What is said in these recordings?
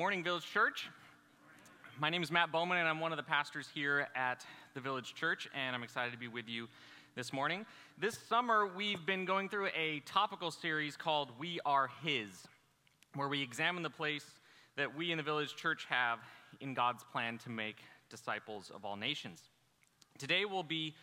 morning, Village Church. My name is Matt Bowman, and I'm one of the pastors here at the Village Church, and I'm excited to be with you this morning. This summer, we've been going through a topical series called We Are His, where we examine the place that we in the Village Church have in God's plan to make disciples of all nations. Today, we'll be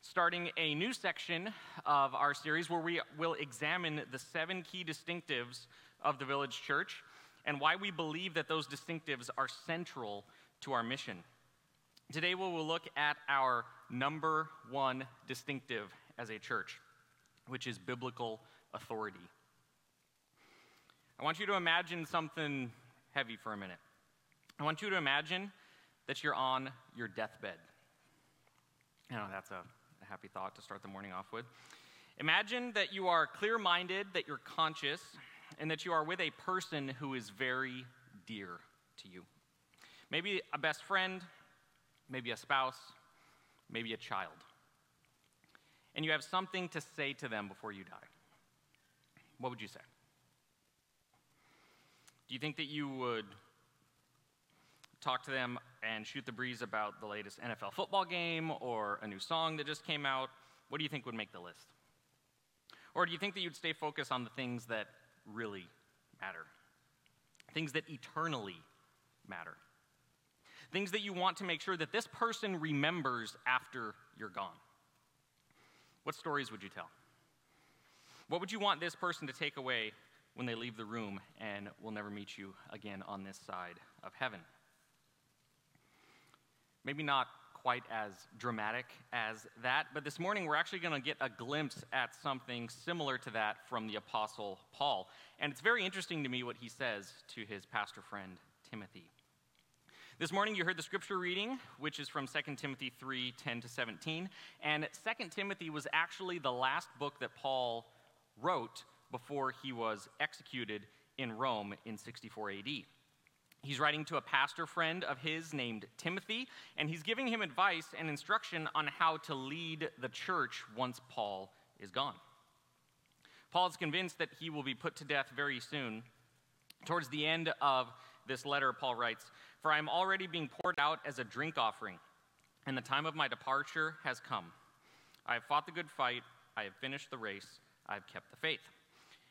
starting a new section of our series where we will examine the seven key distinctives of the Village Church and why we believe that those distinctives are central to our mission. Today, we will look at our number one distinctive as a church, which is biblical authority. I want you to imagine something heavy for a minute. I want you to imagine that you're on your deathbed. I know that's a, a happy thought to start the morning off with. Imagine that you are clear minded, that you're conscious, and that you are with a person who is very dear to you. Maybe a best friend, maybe a spouse, maybe a child. And you have something to say to them before you die. What would you say? Do you think that you would talk to them and shoot the breeze about the latest NFL football game or a new song that just came out? What do you think would make the list? Or do you think that you'd stay focused on the things that really matter, things that eternally matter, things that you want to make sure that this person remembers after you're gone. What stories would you tell? What would you want this person to take away when they leave the room and will never meet you again on this side of heaven? Maybe not quite as dramatic as that, but this morning we're actually going to get a glimpse at something similar to that from the Apostle Paul. And it's very interesting to me what he says to his pastor friend, Timothy. This morning you heard the scripture reading, which is from 2 Timothy 3 10 to 17. And 2 Timothy was actually the last book that Paul wrote before he was executed in Rome in 64 AD. He's writing to a pastor friend of his named Timothy, and he's giving him advice and instruction on how to lead the church once Paul is gone. Paul is convinced that he will be put to death very soon. Towards the end of this letter, Paul writes, For I am already being poured out as a drink offering, and the time of my departure has come. I have fought the good fight, I have finished the race, I have kept the faith.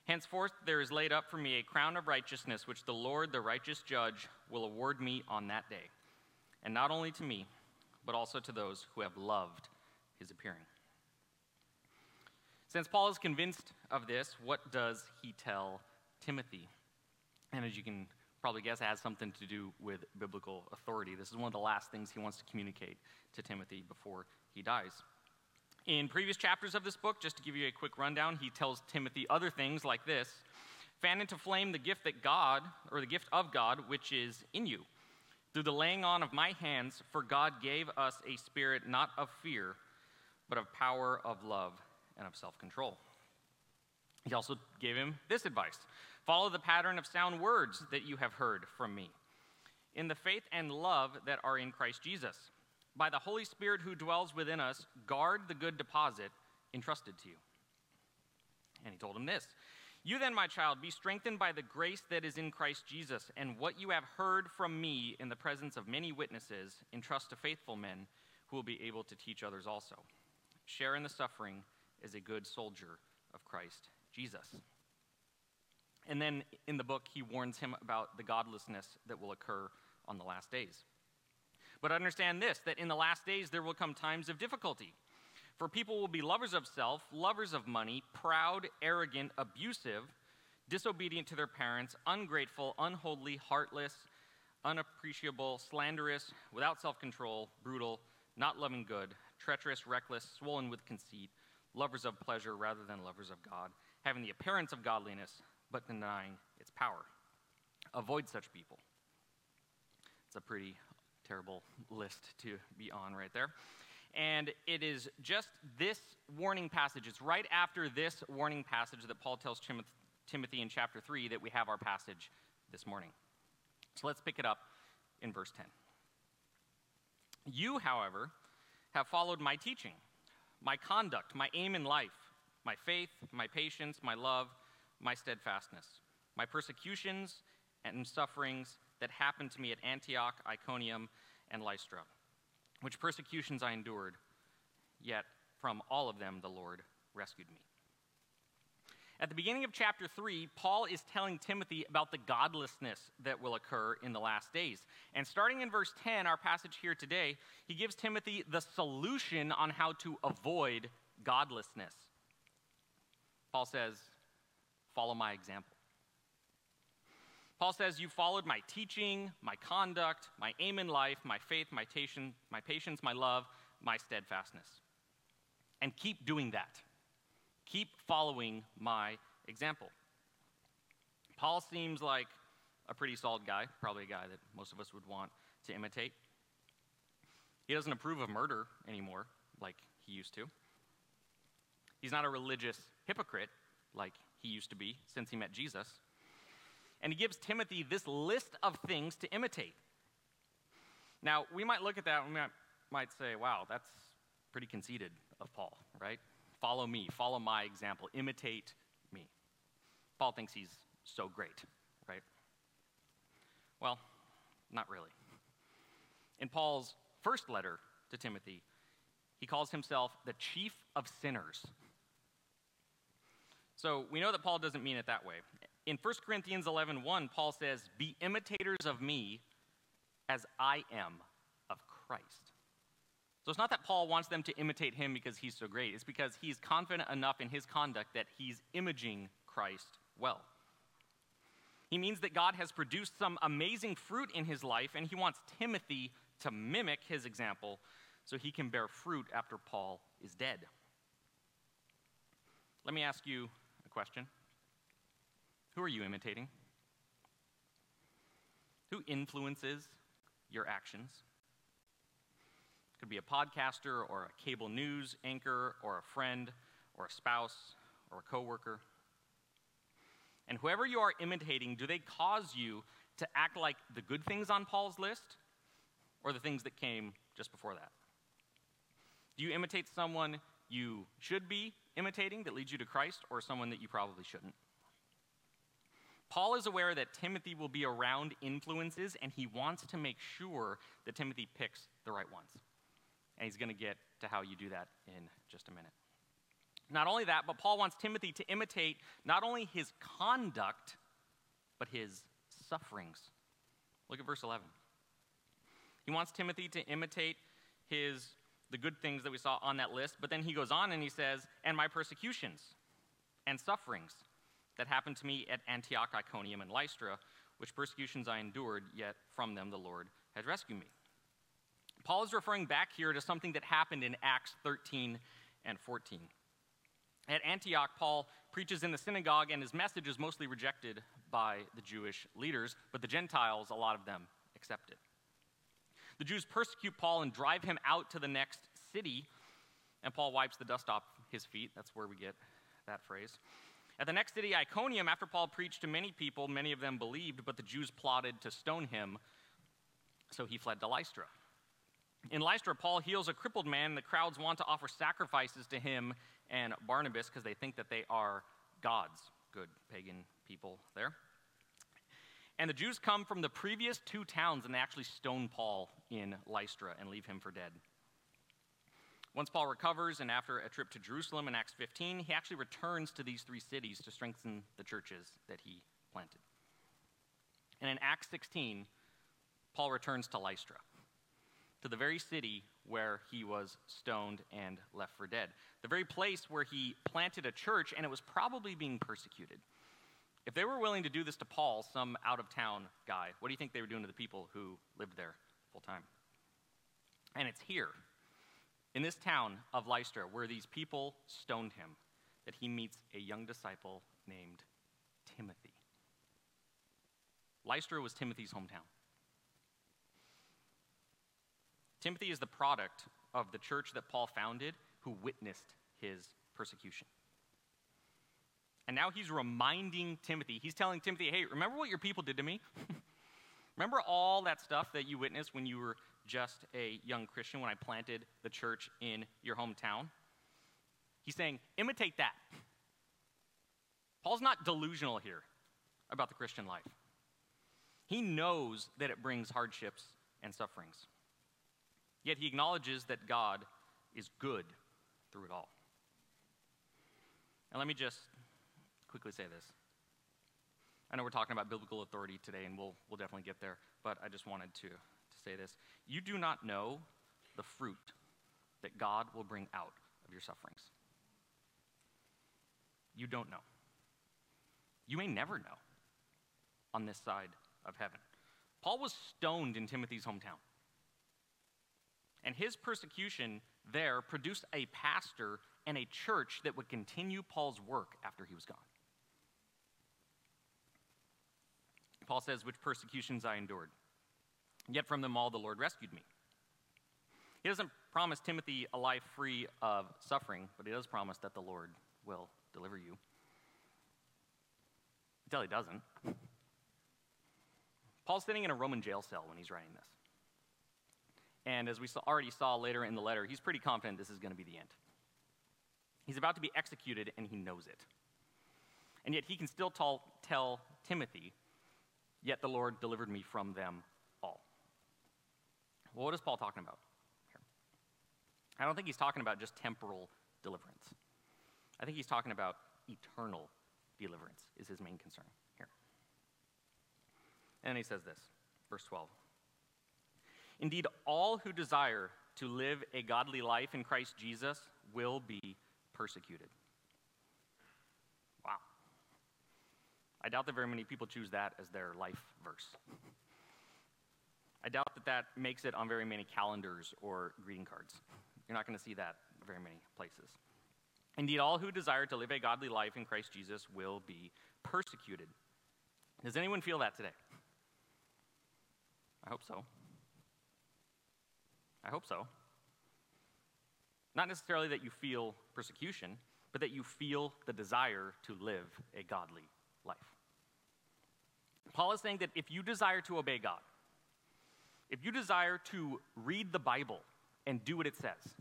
Henceforth, there is laid up for me a crown of righteousness, which the Lord, the righteous judge, will award me on that day. And not only to me, but also to those who have loved his appearing. Since Paul is convinced of this, what does he tell Timothy? And as you can probably guess, has something to do with biblical authority. This is one of the last things he wants to communicate to Timothy before he dies. In previous chapters of this book, just to give you a quick rundown, he tells Timothy other things like this Fan into flame the gift that God, or the gift of God, which is in you, through the laying on of my hands, for God gave us a spirit not of fear, but of power, of love, and of self control. He also gave him this advice Follow the pattern of sound words that you have heard from me, in the faith and love that are in Christ Jesus by the Holy Spirit who dwells within us, guard the good deposit entrusted to you. And he told him this You then, my child, be strengthened by the grace that is in Christ Jesus, and what you have heard from me in the presence of many witnesses, entrust to faithful men who will be able to teach others also. Share in the suffering as a good soldier of Christ Jesus. And then in the book, he warns him about the godlessness that will occur on the last days. But understand this that in the last days there will come times of difficulty. For people will be lovers of self, lovers of money, proud, arrogant, abusive, disobedient to their parents, ungrateful, unholy, heartless, unappreciable, slanderous, without self control, brutal, not loving good, treacherous, reckless, swollen with conceit, lovers of pleasure rather than lovers of God, having the appearance of godliness, but denying its power. Avoid such people. It's a pretty terrible list to be on right there. And it is just this warning passage, it's right after this warning passage that Paul tells Timothy in chapter 3 that we have our passage this morning. So let's pick it up in verse 10. You, however, have followed my teaching, my conduct, my aim in life, my faith, my patience, my love, my steadfastness, my persecutions and sufferings that happened to me at Antioch, Iconium, and Lystra, which persecutions I endured, yet from all of them the Lord rescued me. At the beginning of chapter 3, Paul is telling Timothy about the godlessness that will occur in the last days. And starting in verse 10, our passage here today, he gives Timothy the solution on how to avoid godlessness. Paul says, Follow my example. Paul says, You followed my teaching, my conduct, my aim in life, my faith, my, tation, my patience, my love, my steadfastness. And keep doing that. Keep following my example. Paul seems like a pretty solid guy, probably a guy that most of us would want to imitate. He doesn't approve of murder anymore like he used to. He's not a religious hypocrite like he used to be since he met Jesus. And he gives Timothy this list of things to imitate. Now, we might look at that and we might, might say, wow, that's pretty conceited of Paul, right? Follow me, follow my example, imitate me. Paul thinks he's so great, right? Well, not really. In Paul's first letter to Timothy, he calls himself the chief of sinners. So we know that Paul doesn't mean it that way. In 1 Corinthians 11 1, Paul says, Be imitators of me as I am of Christ. So it's not that Paul wants them to imitate him because he's so great, it's because he's confident enough in his conduct that he's imaging Christ well. He means that God has produced some amazing fruit in his life, and he wants Timothy to mimic his example so he can bear fruit after Paul is dead. Let me ask you a question Who are you imitating? Who influences your actions? It could be a podcaster or a cable news anchor or a friend or a spouse or a coworker. And whoever you are imitating, do they cause you to act like the good things on Paul's list or the things that came just before that? Do you imitate someone you should be imitating that leads you to Christ or someone that you probably shouldn't? Paul is aware that Timothy will be around influences, and he wants to make sure that Timothy picks the right ones. And he's going to get to how you do that in just a minute. Not only that, but Paul wants Timothy to imitate not only his conduct, but his sufferings. Look at verse 11. He wants Timothy to imitate his the good things that we saw on that list, but then he goes on and he says, "And my persecutions and sufferings that happened to me at Antioch, Iconium, and Lystra, which persecutions I endured, yet from them the Lord has rescued me." Paul is referring back here to something that happened in Acts 13 and 14. At Antioch, Paul preaches in the synagogue, and his message is mostly rejected by the Jewish leaders, but the Gentiles, a lot of them, accept it. The Jews persecute Paul and drive him out to the next city, and Paul wipes the dust off his feet. That's where we get that phrase. At the next city, Iconium, after Paul preached to many people, many of them believed, but the Jews plotted to stone him, so he fled to Lystra. In Lystra, Paul heals a crippled man. The crowds want to offer sacrifices to him and Barnabas because they think that they are gods, good pagan people there. And the Jews come from the previous two towns and they actually stone Paul in Lystra and leave him for dead. Once Paul recovers, and after a trip to Jerusalem in Acts 15, he actually returns to these three cities to strengthen the churches that he planted. And in Acts 16, Paul returns to Lystra to the very city where he was stoned and left for dead, the very place where he planted a church and it was probably being persecuted. If they were willing to do this to Paul, some out of town guy, what do you think they were doing to the people who lived there full time? And it's here, in this town of Lystra, where these people stoned him, that he meets a young disciple named Timothy. Lystra was Timothy's hometown. Timothy is the product of the church that Paul founded who witnessed his persecution. And now he's reminding Timothy, he's telling Timothy, hey, remember what your people did to me? remember all that stuff that you witnessed when you were just a young Christian when I planted the church in your hometown? He's saying, imitate that. Paul's not delusional here about the Christian life. He knows that it brings hardships and sufferings. Yet he acknowledges that God is good through it all. And let me just quickly say this. I know we're talking about biblical authority today, and we'll, we'll definitely get there, but I just wanted to, say this. You do not know the fruit that God will bring out of your sufferings. You don't know. You may never know on this side of heaven. Paul was stoned in Timothy's hometown. And his persecution there produced a pastor and a church that would continue Paul's work after he was gone. Paul says, Which persecutions I endured. Yet from them all the Lord rescued me. He doesn't promise Timothy a life free of suffering, but he does promise that the Lord will deliver you. Until he doesn't. Paul's sitting in a Roman jail cell when he's writing this. And as we already saw later in the letter, he's pretty confident this is going to be the end. He's about to be executed, and he knows it. And yet he can still tell, Timothy, Yet the Lord delivered me from them. Well, what is Paul talking about here? I don't think he's talking about just temporal deliverance. I think he's talking about eternal deliverance, is his main concern here. And he says this, verse 12. Indeed, all who desire to live a godly life in Christ Jesus will be persecuted. Wow. I doubt that very many people choose that as their life verse. I doubt that that makes it on very many calendars or greeting cards. You're not going to see that very many places. Indeed, all who desire to live a godly life in Christ Jesus will be persecuted. Does anyone feel that today? I hope so. I hope so. Not necessarily that you feel persecution, but that you feel the desire to live a godly life. Paul is saying that if you desire to obey God, if you desire to read the Bible and do what it says,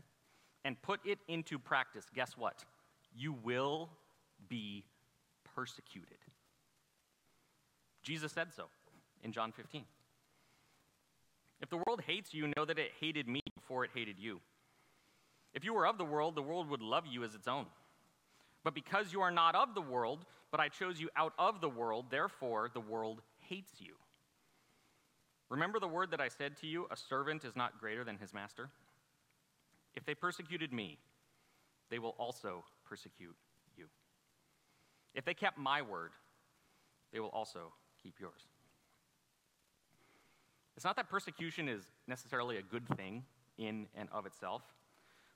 and put it into practice, guess what? You will be persecuted. Jesus said so in John 15. If the world hates you, know that it hated me before it hated you. If you were of the world, the world would love you as its own. But because you are not of the world, but I chose you out of the world, therefore the world hates you. Remember the word that I said to you a servant is not greater than his master? If they persecuted me, they will also persecute you. If they kept my word, they will also keep yours. It's not that persecution is necessarily a good thing in and of itself,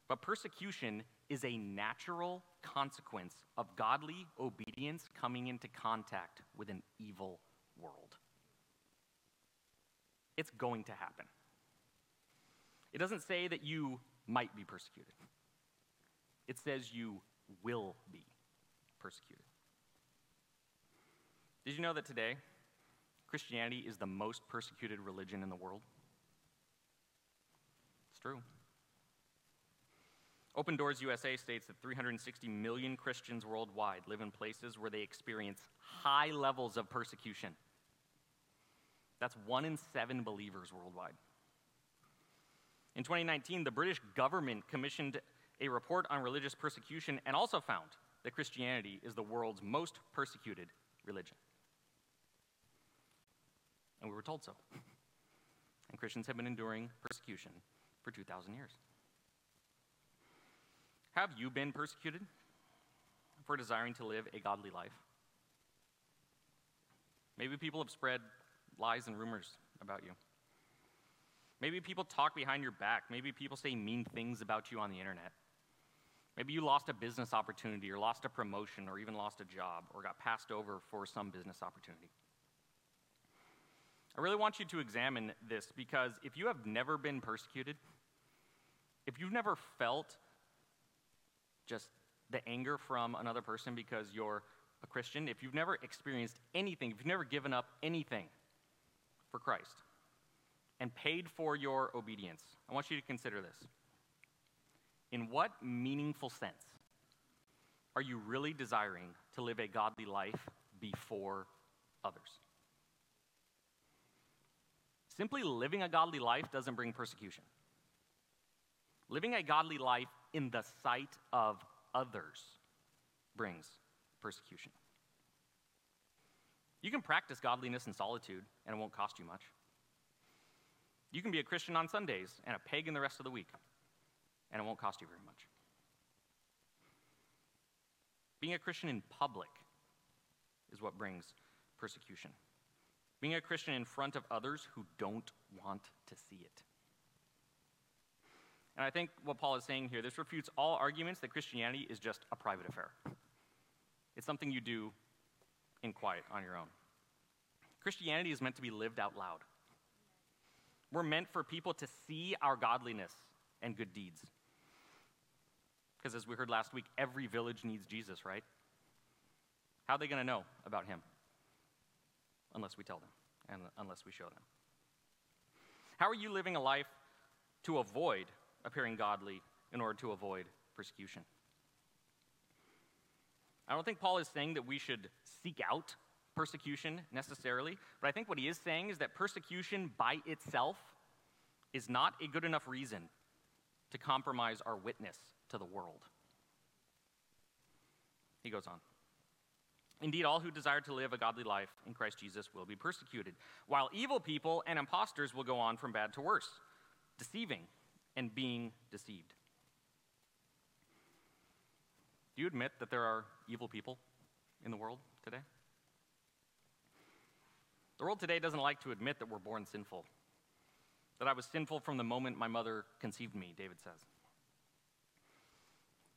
but persecution is a natural consequence of godly obedience coming into contact with an evil world. It's going to happen. It doesn't say that you might be persecuted, it says you will be persecuted. Did you know that today Christianity is the most persecuted religion in the world? It's true. Open Doors USA states that 360 million Christians worldwide live in places where they experience high levels of persecution. That's one in seven believers worldwide. In 2019, the British government commissioned a report on religious persecution and also found that Christianity is the world's most persecuted religion. And we were told so. And Christians have been enduring persecution for 2,000 years. Have you been persecuted for desiring to live a godly life? Maybe people have spread lies and rumors about you. Maybe people talk behind your back. Maybe people say mean things about you on the internet. Maybe you lost a business opportunity or lost a promotion or even lost a job or got passed over for some business opportunity. I really want you to examine this because if you have never been persecuted, if you've never felt just the anger from another person because you're a Christian, if you've never experienced anything, if you've never given up anything for Christ and paid for your obedience, I want you to consider this. In what meaningful sense are you really desiring to live a godly life before others? Simply living a godly life doesn't bring persecution. Living a godly life in the sight of others brings persecution. You can practice godliness in solitude, and it won't cost you much. You can be a Christian on Sundays and a pagan the rest of the week, and it won't cost you very much. Being a Christian in public is what brings persecution. Being a Christian in front of others who don't want to see it. And I think what Paul is saying here, this refutes all arguments that Christianity is just a private affair. It's something you do in quiet on your own. Christianity is meant to be lived out loud. We're meant for people to see our godliness and good deeds. Because as we heard last week, every village needs Jesus, right? How are they going to know about him? Unless we tell them and unless we show them. How are you living a life to avoid appearing godly in order to avoid persecution? I don't think Paul is saying that we should seek out persecution necessarily, but I think what he is saying is that persecution by itself is not a good enough reason to compromise our witness to the world. He goes on. Indeed, all who desire to live a godly life in Christ Jesus will be persecuted, while evil people and impostors will go on from bad to worse, deceiving and being deceived. Do you admit that there are evil people in the world today? The world today doesn't like to admit that we're born sinful, that I was sinful from the moment my mother conceived me, David says.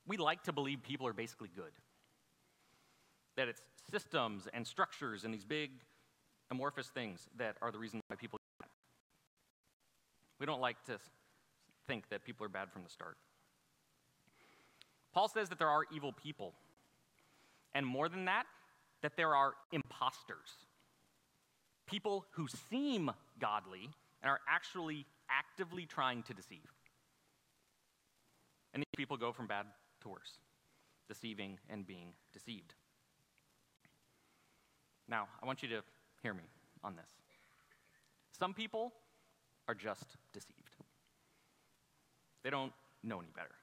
We like to believe people are basically good, that it's systems and structures and these big amorphous things that are the reason why people. Do that. We don't like to think that people are bad from the start. Paul says that there are evil people. And more than that, that there are imposters. People who seem godly and are actually actively trying to deceive. And these people go from bad to worse, deceiving and being deceived. Now, I want you to hear me on this. Some people are just deceived, they don't know any better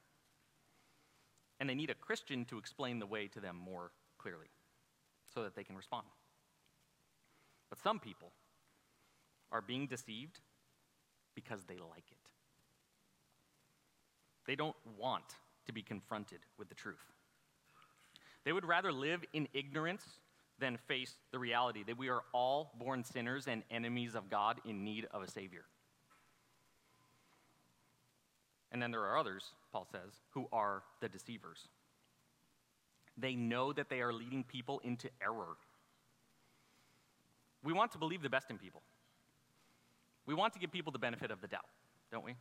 and they need a Christian to explain the way to them more clearly so that they can respond. But some people are being deceived because they like it. They don't want to be confronted with the truth. They would rather live in ignorance than face the reality that we are all born sinners and enemies of God in need of a Savior. And then there are others, Paul says, who are the deceivers. They know that they are leading people into error. We want to believe the best in people. We want to give people the benefit of the doubt, don't we?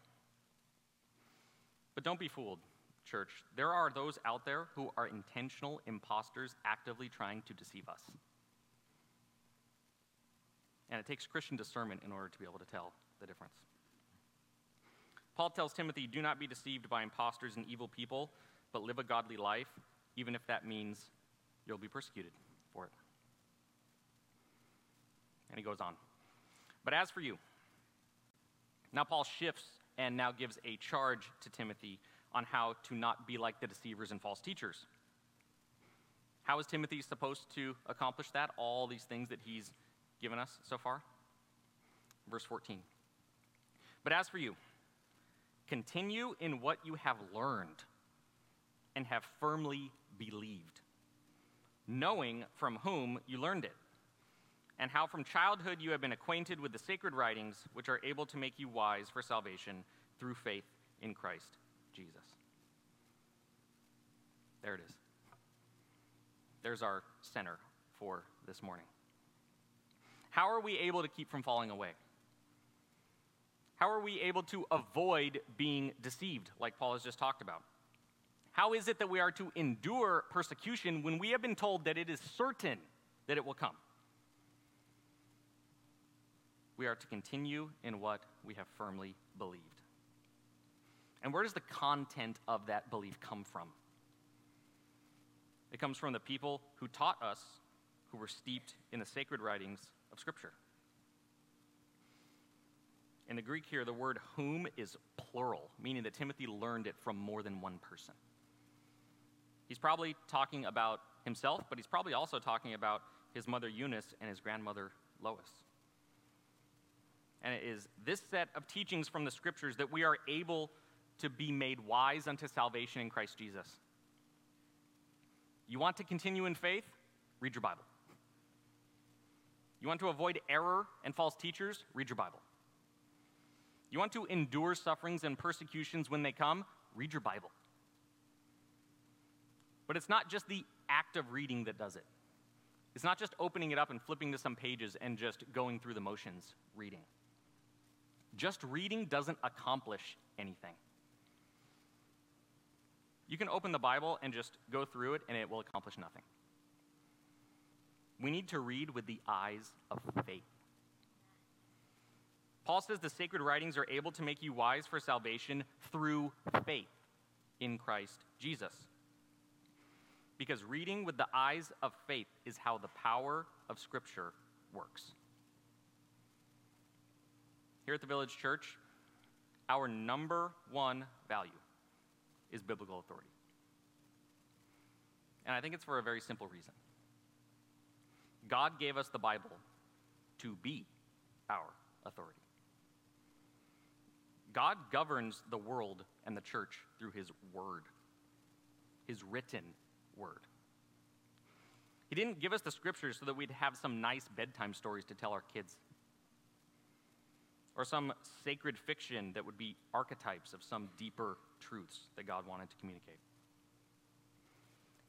But don't be fooled, church. There are those out there who are intentional imposters actively trying to deceive us. And it takes Christian discernment in order to be able to tell the difference. Paul tells Timothy, Do not be deceived by impostors and evil people, but live a godly life, even if that means you'll be persecuted for it. And he goes on. But as for you, now Paul shifts and now gives a charge to Timothy on how to not be like the deceivers and false teachers. How is Timothy supposed to accomplish that? All these things that he's given us so far? Verse 14. But as for you, Continue in what you have learned and have firmly believed, knowing from whom you learned it, and how from childhood you have been acquainted with the sacred writings, which are able to make you wise for salvation through faith in Christ Jesus. There it is. There's our center for this morning. How are we able to keep from falling away? How are we able to avoid being deceived, like Paul has just talked about? How is it that we are to endure persecution when we have been told that it is certain that it will come? We are to continue in what we have firmly believed. And where does the content of that belief come from? It comes from the people who taught us, who were steeped in the sacred writings of Scripture. In the Greek here, the word whom is plural, meaning that Timothy learned it from more than one person. He's probably talking about himself, but he's probably also talking about his mother Eunice and his grandmother Lois. And it is this set of teachings from the scriptures that we are able to be made wise unto salvation in Christ Jesus. You want to continue in faith? Read your Bible. You want to avoid error and false teachers? Read your Bible. You want to endure sufferings and persecutions when they come? Read your Bible. But it's not just the act of reading that does it. It's not just opening it up and flipping to some pages and just going through the motions reading. Just reading doesn't accomplish anything. You can open the Bible and just go through it, and it will accomplish nothing. We need to read with the eyes of faith. Paul says the sacred writings are able to make you wise for salvation through faith in Christ Jesus. Because reading with the eyes of faith is how the power of Scripture works. Here at the Village Church, our number one value is biblical authority. And I think it's for a very simple reason. God gave us the Bible to be our authority. God governs the world and the church through his word, his written word. He didn't give us the scriptures so that we'd have some nice bedtime stories to tell our kids or some sacred fiction that would be archetypes of some deeper truths that God wanted to communicate.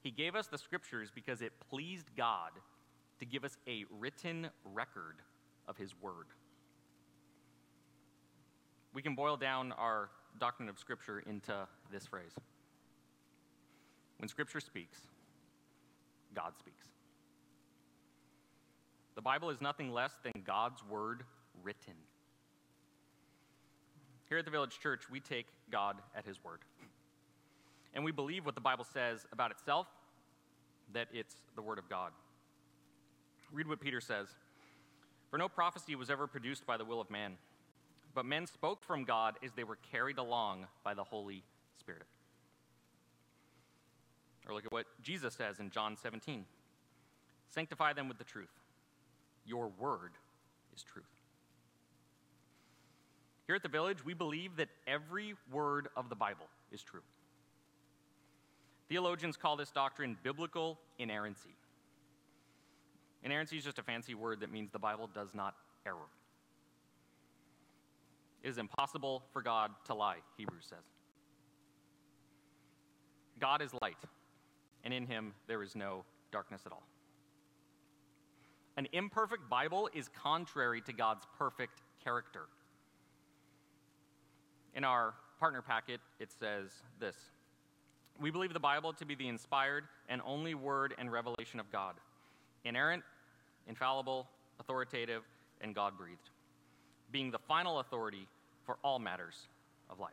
He gave us the scriptures because it pleased God to give us a written record of His Word. We can boil down our doctrine of Scripture into this phrase When Scripture speaks, God speaks. The Bible is nothing less than God's Word written. Here at the Village Church, we take God at His word. And we believe what the Bible says about itself, that it's the Word of God. Read what Peter says For no prophecy was ever produced by the will of man, but men spoke from God as they were carried along by the Holy Spirit. Or look at what Jesus says in John 17 Sanctify them with the truth. Your word is truth. Here at the village, we believe that every word of the Bible is true. Theologians call this doctrine biblical inerrancy. Inerrancy is just a fancy word that means the Bible does not err. It is impossible for God to lie, Hebrews says. God is light, and in him there is no darkness at all. An imperfect Bible is contrary to God's perfect character. In our partner packet, it says this We believe the Bible to be the inspired and only word and revelation of God, inerrant, infallible, authoritative, and God breathed, being the final authority for all matters of life.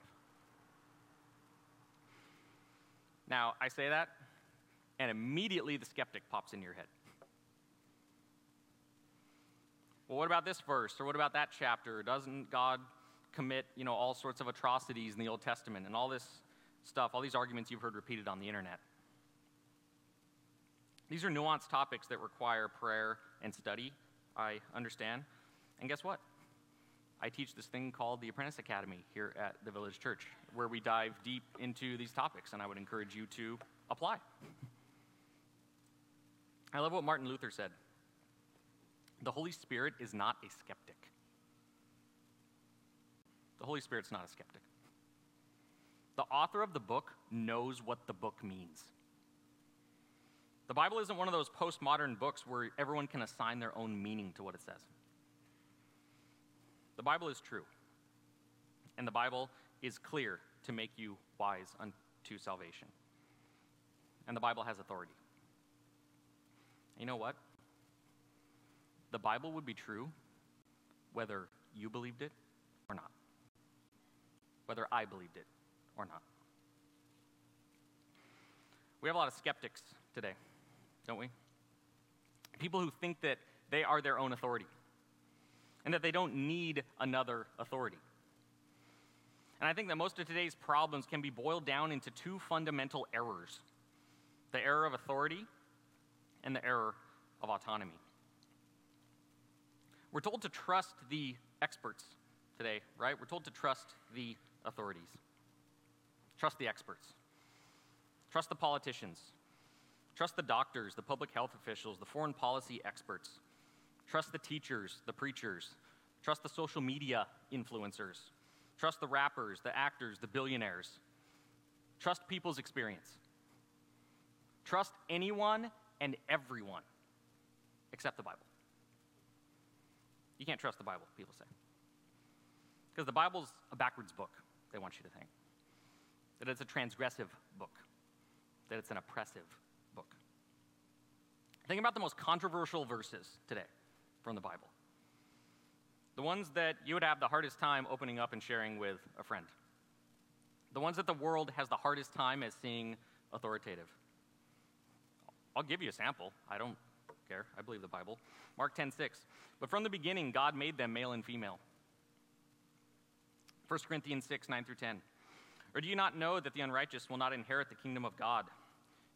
Now, I say that, and immediately the skeptic pops in your head. Well, what about this verse? Or what about that chapter? Doesn't God commit, you know, all sorts of atrocities in the Old Testament and all this stuff, all these arguments you've heard repeated on the internet. These are nuanced topics that require prayer and study, I understand. And guess what? I teach this thing called the Apprentice Academy here at the Village Church, where we dive deep into these topics, and I would encourage you to apply. I love what Martin Luther said The Holy Spirit is not a skeptic. The Holy Spirit's not a skeptic. The author of the book knows what the book means. The Bible isn't one of those postmodern books where everyone can assign their own meaning to what it says. The Bible is true, and the Bible is clear to make you wise unto salvation. And the Bible has authority. You know what? The Bible would be true whether you believed it or not whether I believed it or not. We have a lot of skeptics today, don't we? People who think that they are their own authority. and that they don't need another authority. And I think that most of today's problems can be boiled down into two fundamental errors the error of authority and the error of autonomy. We're told to trust the experts today, right? We're told to trust the authorities. Trust the experts. Trust the politicians. Trust the doctors, the public health officials, the foreign policy experts. Trust the teachers, the preachers. Trust the social media influencers. Trust the rappers, the actors, the billionaires. Trust people's experience. Trust anyone and everyone except the Bible. You can't trust the Bible, people say. Because the Bible's a backwards book, they want you to think. That it's a transgressive book, that it's an oppressive book. Think about the most controversial verses today from the Bible. The ones that you would have the hardest time opening up and sharing with a friend. The ones that the world has the hardest time as seeing authoritative. I'll give you a sample. I don't care. I believe the Bible. Mark 10:6. But from the beginning God made them male and female. 1 Corinthians 6, 9 through 10. Or do you not know that the unrighteous will not inherit the kingdom of God?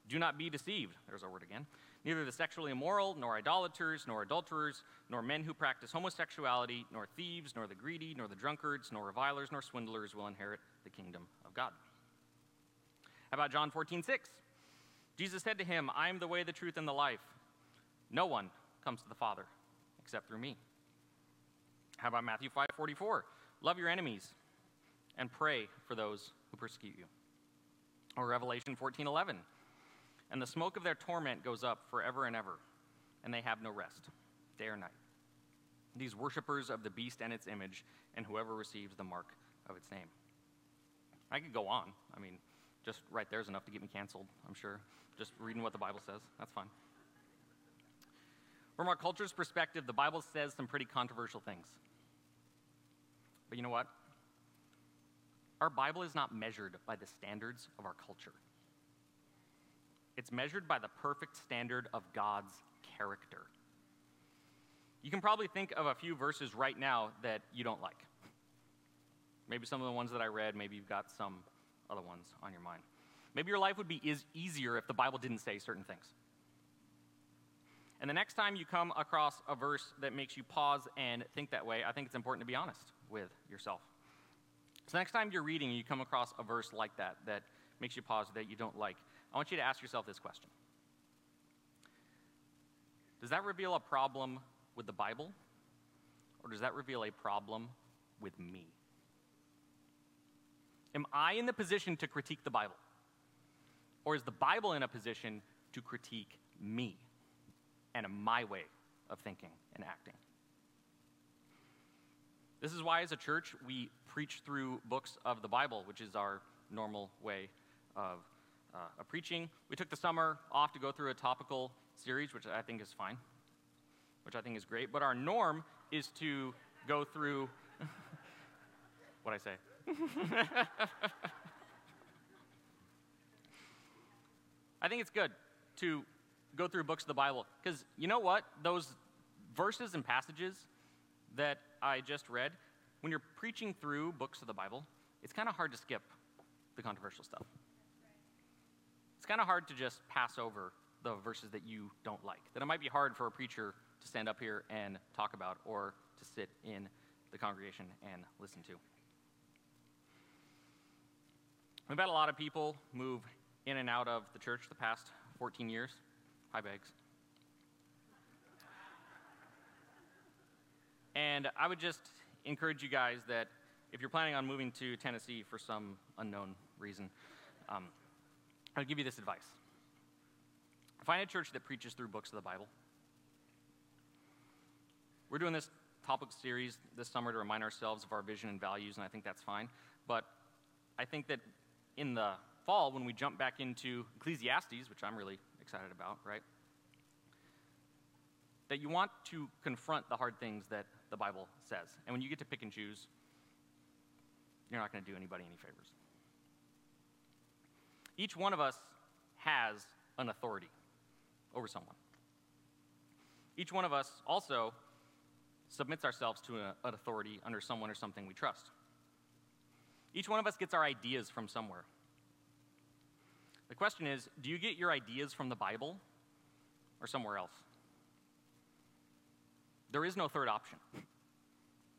Do not be deceived. There's our word again. Neither the sexually immoral, nor idolaters, nor adulterers, nor men who practice homosexuality, nor thieves, nor the greedy, nor the drunkards, nor revilers, nor swindlers will inherit the kingdom of God. How about John 14, 6? Jesus said to him, I am the way, the truth, and the life. No one comes to the Father except through me. How about Matthew 5, 44? Love your enemies and pray for those who persecute you. Or Revelation 14, 11 and the smoke of their torment goes up forever and ever, and they have no rest, day or night. These worshippers of the beast and its image, and whoever receives the mark of its name. I could go on. I mean, just right there's enough to get me canceled, I'm sure. Just reading what the Bible says. That's fine. From our culture's perspective, the Bible says some pretty controversial things. But you know what? Our Bible is not measured by the standards of our culture. It's measured by the perfect standard of God's character. You can probably think of a few verses right now that you don't like. Maybe some of the ones that I read, maybe you've got some other ones on your mind. Maybe your life would be is easier if the Bible didn't say certain things. And the next time you come across a verse that makes you pause and think that way, I think it's important to be honest with yourself. So next time you're reading and you come across a verse like that that makes you pause that you don't like, I want you to ask yourself this question Does that reveal a problem with the Bible, or does that reveal a problem with me? Am I in the position to critique the Bible? Or is the Bible in a position to critique me and my way of thinking and acting? This is why, as a church, we preach through books of the Bible, which is our normal way of uh, a preaching. We took the summer off to go through a topical series, which I think is fine, which I think is great. But our norm is to go through what I say. I think it's good to go through books of the Bible because you know what? Those verses and passages that I just read, when you're preaching through books of the Bible, it's kind of hard to skip the controversial stuff it's kind of hard to just pass over the verses that you don't like. That it might be hard for a preacher to stand up here and talk about or to sit in the congregation and listen to. We've had a lot of people move in and out of the church the past 14 years. Hi, Bags. And I would just encourage you guys that if you're planning on moving to Tennessee for some unknown reason, um, I'll give you this advice find a church that preaches through books of the Bible. We're doing this topic series this summer to remind ourselves of our vision and values, and I think that's fine. But I think that in the fall, when we jump back into Ecclesiastes, which I'm really excited about, right? That you want to confront the hard things that the Bible says. And when you get to pick and choose, you're not going to do anybody any favors. Each one of us has an authority over someone. Each one of us also submits ourselves to an authority under someone or something we trust. Each one of us gets our ideas from somewhere. The question is do you get your ideas from the Bible or somewhere else? There is no third option.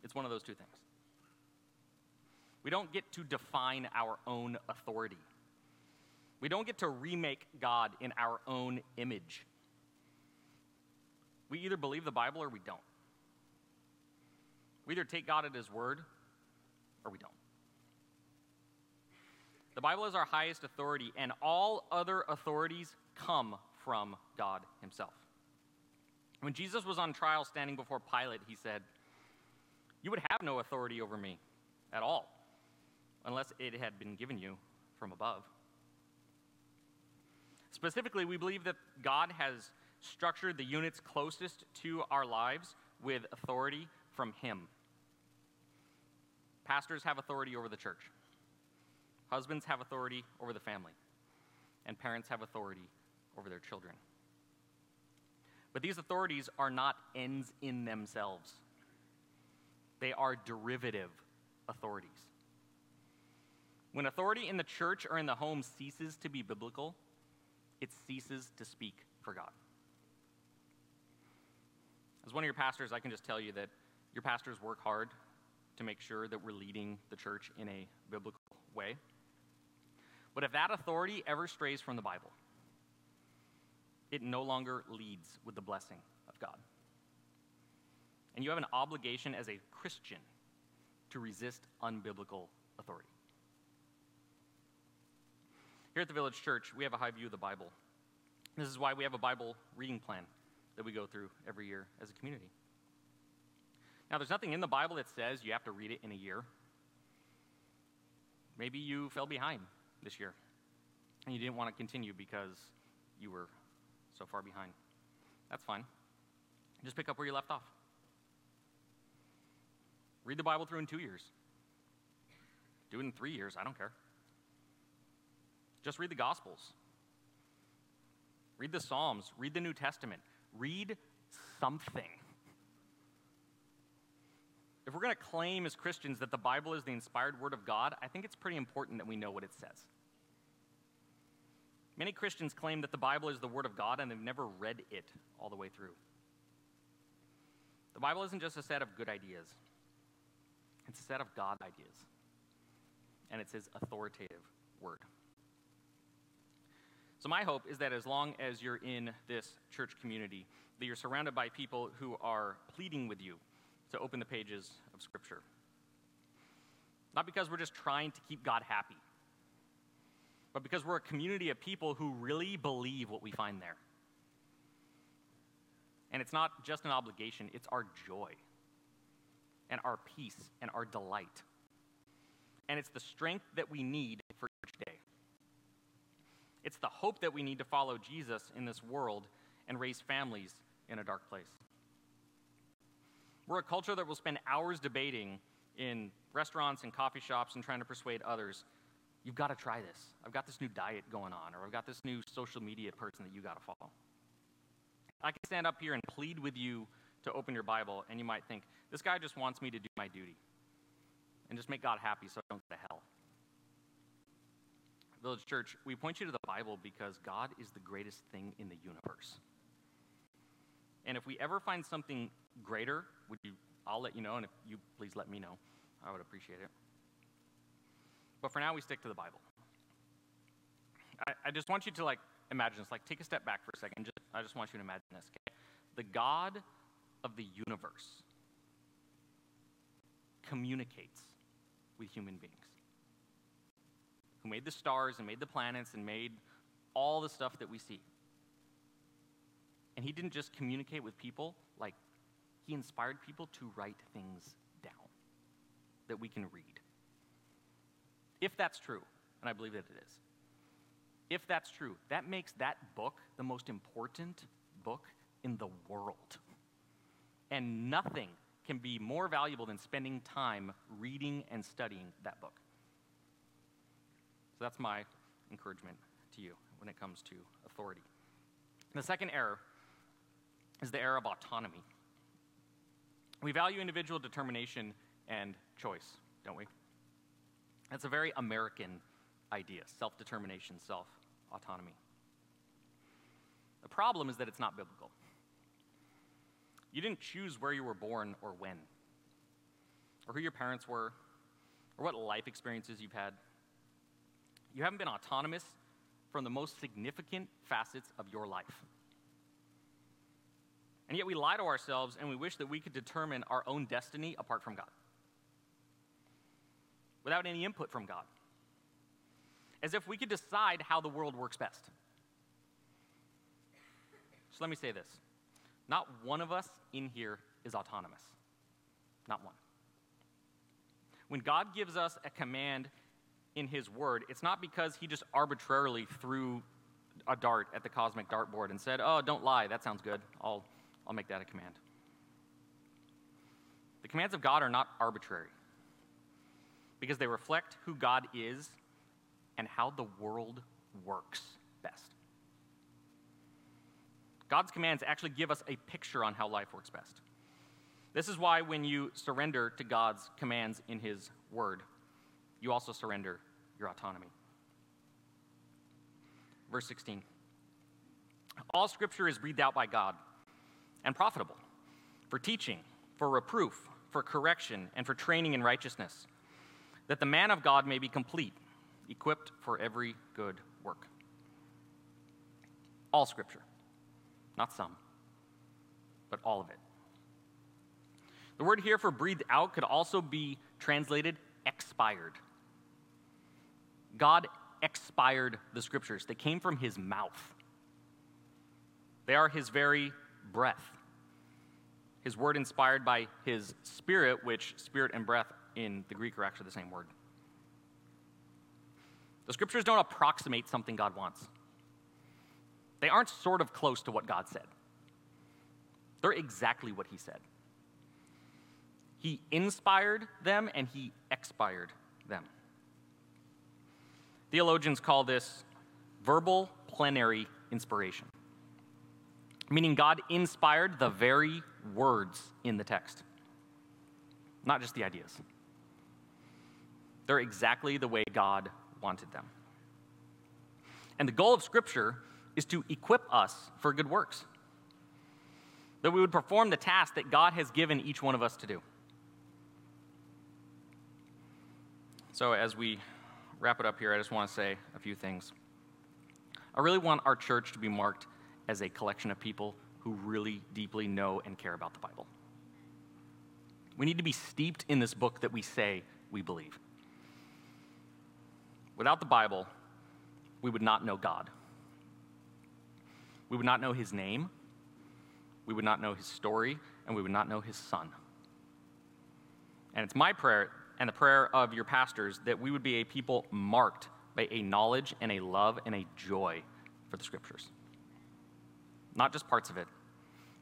It's one of those two things. We don't get to define our own authority. We don't get to remake God in our own image. We either believe the Bible or we don't. We either take God at His word or we don't. The Bible is our highest authority, and all other authorities come from God Himself. When Jesus was on trial standing before Pilate, he said, You would have no authority over me at all, unless it had been given you from above. Specifically, we believe that God has structured the units closest to our lives with authority from Him. Pastors have authority over the church, husbands have authority over the family, and parents have authority over their children. But these authorities are not ends in themselves, they are derivative authorities. When authority in the church or in the home ceases to be biblical, it ceases to speak for God. As one of your pastors, I can just tell you that your pastors work hard to make sure that we're leading the church in a biblical way. But if that authority ever strays from the Bible, it no longer leads with the blessing of God. And you have an obligation as a Christian to resist unbiblical authority. Here at the Village Church, we have a high view of the Bible. This is why we have a Bible reading plan that we go through every year as a community. Now, there's nothing in the Bible that says you have to read it in a year. Maybe you fell behind this year and you didn't want to continue because you were so far behind. That's fine. Just pick up where you left off. Read the Bible through in two years. Do it in three years. I don't care. Just read the Gospels. Read the Psalms. Read the New Testament. Read something. If we're going to claim as Christians that the Bible is the inspired Word of God, I think it's pretty important that we know what it says. Many Christians claim that the Bible is the Word of God and they've never read it all the way through. The Bible isn't just a set of good ideas, it's a set of God ideas. And it's His authoritative Word. So, my hope is that as long as you're in this church community, that you're surrounded by people who are pleading with you to open the pages of Scripture. Not because we're just trying to keep God happy, but because we're a community of people who really believe what we find there. And it's not just an obligation, it's our joy and our peace and our delight. And it's the strength that we need for each day. It's the hope that we need to follow Jesus in this world and raise families in a dark place. We're a culture that will spend hours debating in restaurants and coffee shops and trying to persuade others you've got to try this. I've got this new diet going on, or I've got this new social media person that you got to follow. I can stand up here and plead with you to open your Bible, and you might think, this guy just wants me to do my duty and just make God happy so I don't go to hell. Village Church, we point you to the Bible because God is the greatest thing in the universe. And if we ever find something greater, would you, I'll let you know, and if you please let me know, I would appreciate it. But for now, we stick to the Bible. I, I just want you to like imagine this. Like, take a step back for a second. Just, I just want you to imagine this. Okay? The God of the universe communicates with human beings. Who made the stars and made the planets and made all the stuff that we see. And he didn't just communicate with people, like, he inspired people to write things down that we can read. If that's true, and I believe that it is, if that's true, that makes that book the most important book in the world. And nothing can be more valuable than spending time reading and studying that book. So that's my encouragement to you when it comes to authority. The second error is the error of autonomy. We value individual determination and choice, don't we? That's a very American idea self determination, self autonomy. The problem is that it's not biblical. You didn't choose where you were born or when, or who your parents were, or what life experiences you've had. You haven't been autonomous from the most significant facets of your life. And yet we lie to ourselves and we wish that we could determine our own destiny apart from God, without any input from God, as if we could decide how the world works best. So let me say this not one of us in here is autonomous. Not one. When God gives us a command in His Word, it's not because He just arbitrarily threw a dart at the cosmic dartboard and said, Oh, don't lie, that sounds good. I'll, I'll make that a command. The commands of God are not arbitrary because they reflect who God is and how the world works best. God's commands actually give us a picture on how life works best. This is why when you surrender to God's commands in His Word, you also surrender your autonomy. Verse 16 All scripture is breathed out by God and profitable for teaching, for reproof, for correction, and for training in righteousness, that the man of God may be complete, equipped for every good work. All scripture, not some, but all of it. The word here for breathed out could also be translated expired. God expired the scriptures, they came from his mouth. They are his very breath. His word inspired by his spirit, which spirit and breath in the Greek are actually the same word. The scriptures don't approximate something God wants, they aren't sort of close to what God said. They're exactly what he said. He inspired them and he expired them. Theologians call this verbal plenary inspiration, meaning God inspired the very words in the text, not just the ideas. They're exactly the way God wanted them. And the goal of Scripture is to equip us for good works, that we would perform the task that God has given each one of us to do. So, as we wrap it up here, I just want to say a few things. I really want our church to be marked as a collection of people who really deeply know and care about the Bible. We need to be steeped in this book that we say we believe. Without the Bible, we would not know God. We would not know his name, we would not know his story, and we would not know his son. And it's my prayer and the prayer of your pastors that we would be a people marked by a knowledge and a love and a joy for the scriptures. Not just parts of it,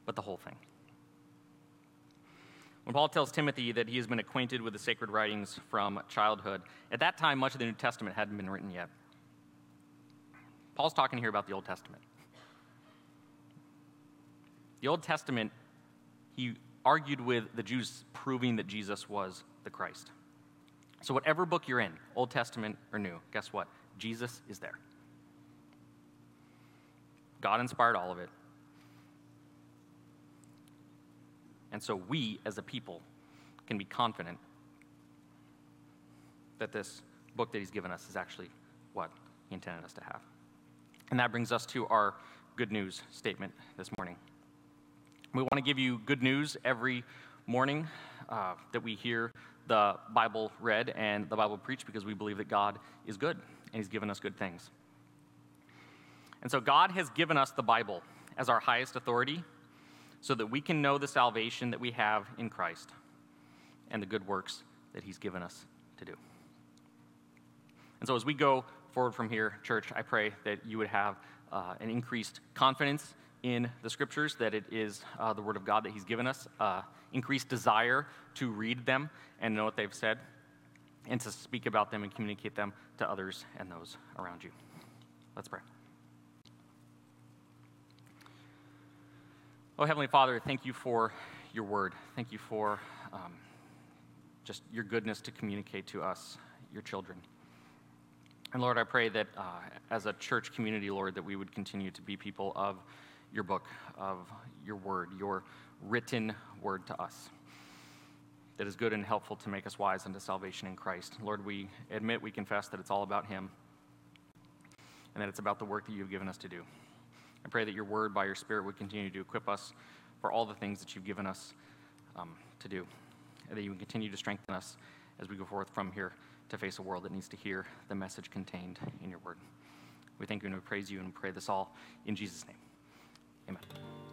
but the whole thing. When Paul tells Timothy that he has been acquainted with the sacred writings from childhood, at that time, much of the New Testament hadn't been written yet. Paul's talking here about the Old Testament. The Old Testament, he argued with the Jews, proving that Jesus was the Christ. So, whatever book you're in, Old Testament or New, guess what? Jesus is there. God inspired all of it. And so, we as a people can be confident that this book that He's given us is actually what He intended us to have. And that brings us to our good news statement this morning. We want to give you good news every morning uh, that we hear the Bible read and the Bible preached because we believe that God is good and He's given us good things. And so God has given us the Bible as our highest authority so that we can know the salvation that we have in Christ and the good works that He's given us to do. And so as we go forward from here, church, I pray that you would have uh, an increased confidence in the scriptures, that it is uh, the word of God that He's given us, uh, increased desire to read them and know what they've said, and to speak about them and communicate them to others and those around you. Let's pray. Oh, Heavenly Father, thank you for your word. Thank you for um, just your goodness to communicate to us, your children. And Lord, I pray that uh, as a church community, Lord, that we would continue to be people of your book, of your word, your written word to us that is good and helpful to make us wise unto salvation in Christ. Lord, we admit, we confess that it's all about Him and that it's about the work that you've given us to do. I pray that your word by your Spirit would continue to equip us for all the things that you've given us um, to do, and that you would continue to strengthen us as we go forth from here to face a world that needs to hear the message contained in your word. We thank you and we praise you and we pray this all in Jesus' name. Amen.